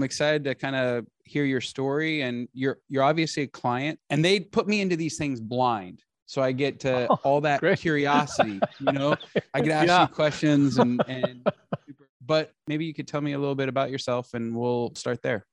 I'm excited to kind of hear your story and you're you're obviously a client and they put me into these things blind. So I get to Oh, all that great. curiosity, you know. I could ask Yeah. you questions and and but maybe you could tell me a little bit about yourself and we'll start there.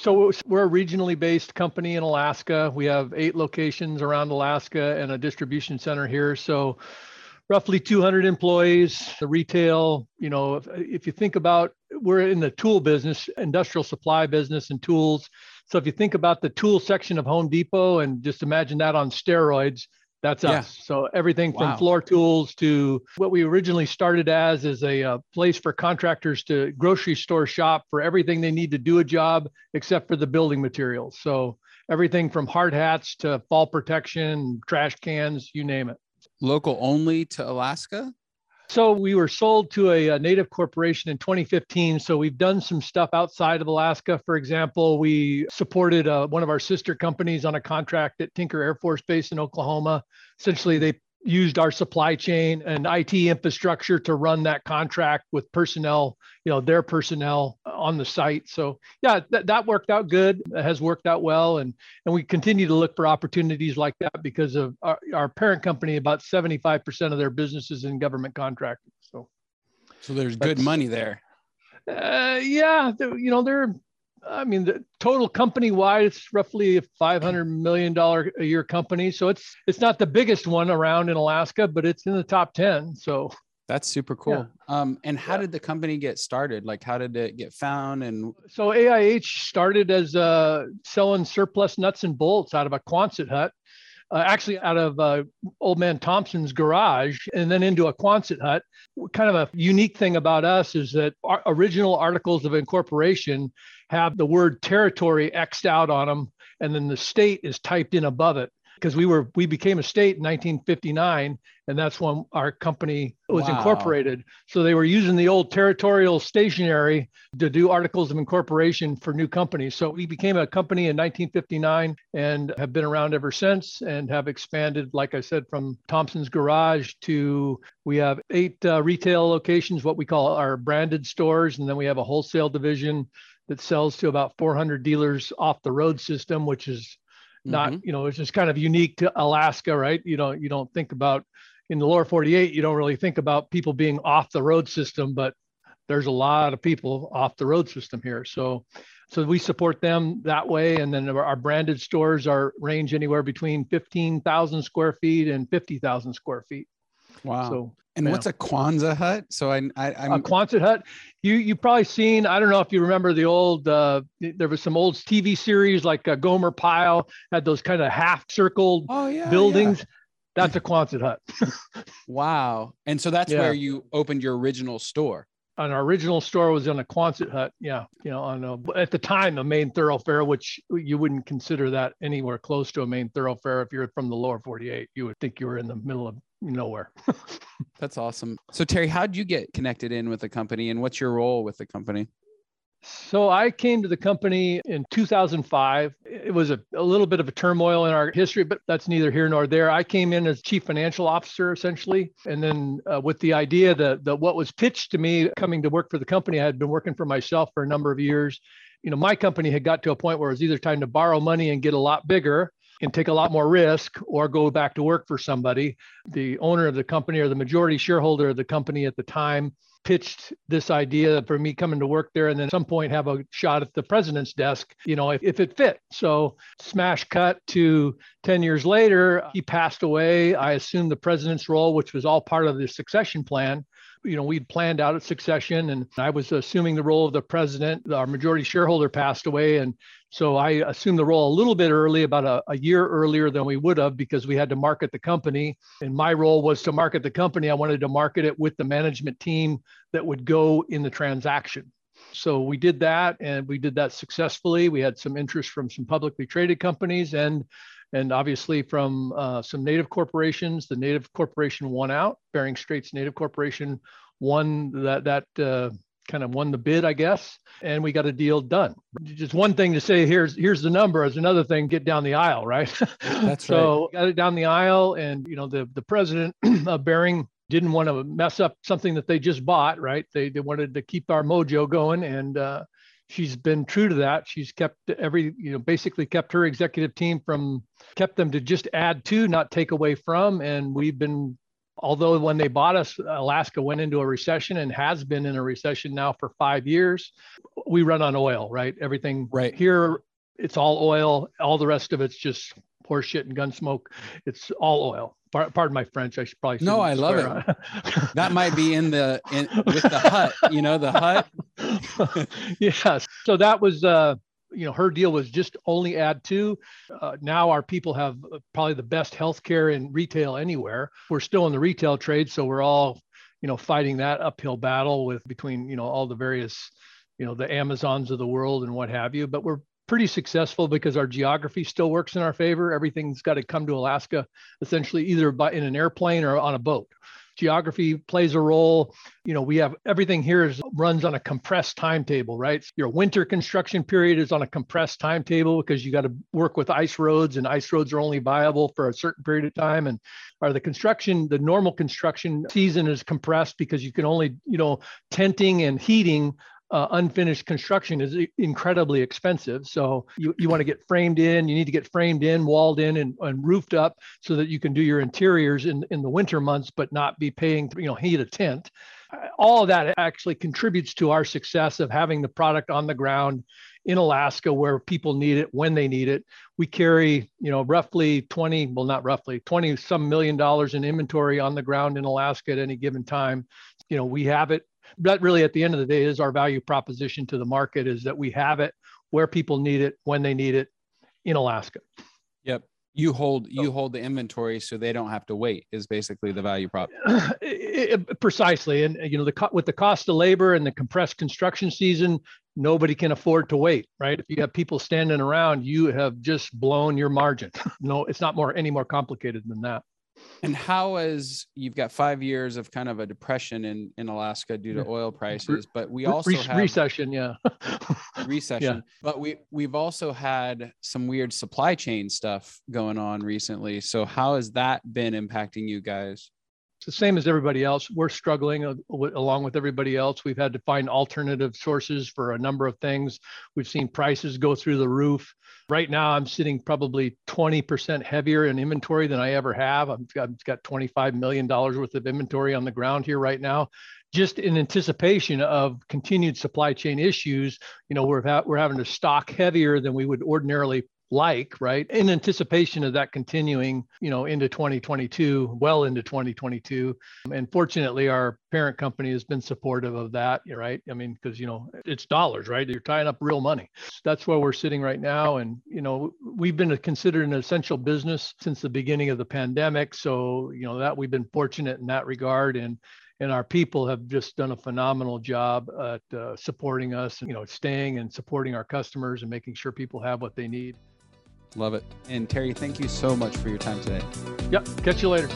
So we're a regionally based company in Alaska. We have eight locations around Alaska and a distribution center here. So roughly 200 employees. The retail, you know, if, if you think about, we're in the tool business, industrial supply business and tools. So if you think about the tool section of Home Depot and just imagine that on steroids, that's Yeah. us. So everything from floor tools to what we originally started as is a, uh place for contractors to grocery store shop for everything they need to do a job except for the building materials. So everything from hard hats to fall protection, trash cans, you name it. Local only to Alaska? So we were sold to a, a native corporation in 2015. So we've done some stuff outside of Alaska. For example, we supported uh, one of our sister companies on a contract at Tinker Air Force Base in Oklahoma. Essentially, they used our supply chain and IT infrastructure to run that contract with personnel, you know, their personnel on the site. So yeah, that, that worked out good. It has worked out well. And and we continue to look for opportunities like that because of our, our parent company, about 75% of their business is in government contracting. So So there's good money there. uh, yeah, you know, they're, I mean, the total company wide, it's roughly a $500 million a year company. So it's, it's not the biggest one around in Alaska, but it's in the top 10. So That's super cool. Um, and how Yeah. did the company get started? Like, how did it get found? And So AIH started as uh, selling surplus nuts and bolts out of a Quonset hut, uh, actually out of uh, old man Thompson's garage, and then into a Quonset hut. Kind of a unique thing about us is that our original articles of incorporation have the word territory xed out on them, and then the state is typed in above it. Because we were we became a state in 1959, and that's when our company was Wow. incorporated. So they were using the old territorial stationery to do articles of incorporation for new companies. So we became a company in 1959 and have been around ever since and have expanded, like I said, from Thompson's Garage to we have eight uh, retail locations, what we call our branded stores. And then we have a wholesale division that sells to about 400 dealers off the road system, which is not, Mhm. you know, it's just kind of unique to Alaska, right? You don't, you don't think about in the lower 48, you don't really think about people being off the road system, but there's a lot of people off the road system here. So, so we support them that way. And then our, our branded stores are range anywhere between 15,000 square feet and 50,000 square feet. Wow. So and yeah. what's a Quonset hut? So I, I I'm a Quonset hut, you, you probably seen, I don't know if you remember the old, uh, there was some old TV series like uh, Gomer Pyle had those kind of half circled oh yeah, yeah. buildings. That's a Quonset hut. Wow. And so that's Yeah. where you opened your original store. And our original store was in a Quonset hut. Yeah, you know, on a, at the time a main thoroughfare, which you wouldn't consider that anywhere close to a main thoroughfare if you're from the lower 48. You would think you were in the middle of nowhere. That's awesome. So Terry, how'd you get connected in with the company and what's your role with the company? So I came to the company in 2005. It was a, a little bit of a turmoil in our history, but that's neither here nor there. I came in as chief financial officer essentially, and then uh, with the idea that, that what was pitched to me coming to work for the company, I had been working for myself for a number of years. You know, my company had got to a point where it was either time to borrow money and get a lot bigger and take a lot more risk or go back to work for somebody. The owner of the company or the majority shareholder of the company at the time pitched this idea for me coming to work there and then at some point have a shot at the president's desk, you know, if, if it fit. So smash cut to 10 years later, he passed away. I assumed the president's role, which was all part of the succession plan. You know, we'd planned out a succession and I was assuming the role of the president. Our majority shareholder passed away. And so I assumed the role a little bit early, about a, a year earlier than we would have, because we had to market the company. And my role was to market the company. I wanted to market it with the management team that would go in the transaction. So we did that and we did that successfully. We had some interest from some publicly traded companies and and obviously from uh, some native corporations. The native corporation won out. Bering Straits Native Corporation won that that uh, kind of won the bid, I guess, and we got a deal done. Just one thing to say here's here's the number. As another thing, get down the aisle, right? That's so right. got it down the aisle, and you know the the president of Bering didn't want to mess up something that they just bought, right? They they wanted to keep our mojo going, and uh, she's been true to that. She's kept every you know basically kept her executive team from kept them to just add to, not take away from, and we've been although when they bought us, Alaska went into a recession and has been in a recession now for five years. We run on oil, right? Everything right here, it's all oil. All the rest of it's just horseshit and gun smoke. It's all oil. Pardon my French. I should probably. No, I love it. that might be in the in with the hut. You know, the hut. yes. So that was uh you know her deal was just only add two. Uh, now our people have uh, probably the best healthcare in retail anywhere. We're still in the retail trade so we're all you know fighting that uphill battle with between you know all the various you know the amazons of the world and what have you. But we're pretty successful because our geography still works in our favor. Everything's got to come to alaska essentially either by in an airplane or on a boat geography plays a role. You know, we have everything here is runs on a compressed timetable, right? Your winter construction period is on a compressed timetable because you got to work with ice roads and ice roads are only viable for a certain period of time. And are the construction, the normal construction season is compressed because you can only, you know, tenting and heating uh, unfinished construction is incredibly expensive. So you, you want to get framed in, you need to get framed in, walled in, and, and roofed up so that you can do your interiors in, in the winter months, but not be paying, you know, heat a tent. All of that actually contributes to our success of having the product on the ground in Alaska where people need it when they need it. We carry, you know, roughly 20, well, not roughly, 20 some million dollars in inventory on the ground in Alaska at any given time. You know, we have it that really at the end of the day is our value proposition to the market is that we have it where people need it when they need it in Alaska. Yep. You hold you hold the inventory so they don't have to wait is basically the value prop. Precisely, and you know the with the cost of labor and the compressed construction season, nobody can afford to wait, right? If you have people standing around, you have just blown your margin. no, it's not more any more complicated than that. And how is you've got five years of kind of a depression in in Alaska due to oil prices, but we also Re- have recession, yeah, recession. Yeah. But we we've also had some weird supply chain stuff going on recently. So how has that been impacting you guys? The same as everybody else. We're struggling uh, w- along with everybody else. We've had to find alternative sources for a number of things. We've seen prices go through the roof. Right now, I'm sitting probably 20% heavier in inventory than I ever have. I've got, I've got $25 million worth of inventory on the ground here right now just in anticipation of continued supply chain issues, you know, we're, ha- we're having to stock heavier than we would ordinarily like, right? In anticipation of that continuing, you know, into 2022, well into 2022. And fortunately, our parent company has been supportive of that, right? I mean, because, you know, it's dollars, right? You're tying up real money. That's where we're sitting right now. And, you know, we've been considered an essential business since the beginning of the pandemic. So, you know, that we've been fortunate in that regard. And, and our people have just done a phenomenal job at uh, supporting us, you know, staying and supporting our customers and making sure people have what they need. Love it. And Terry, thank you so much for your time today. Yep. Catch you later.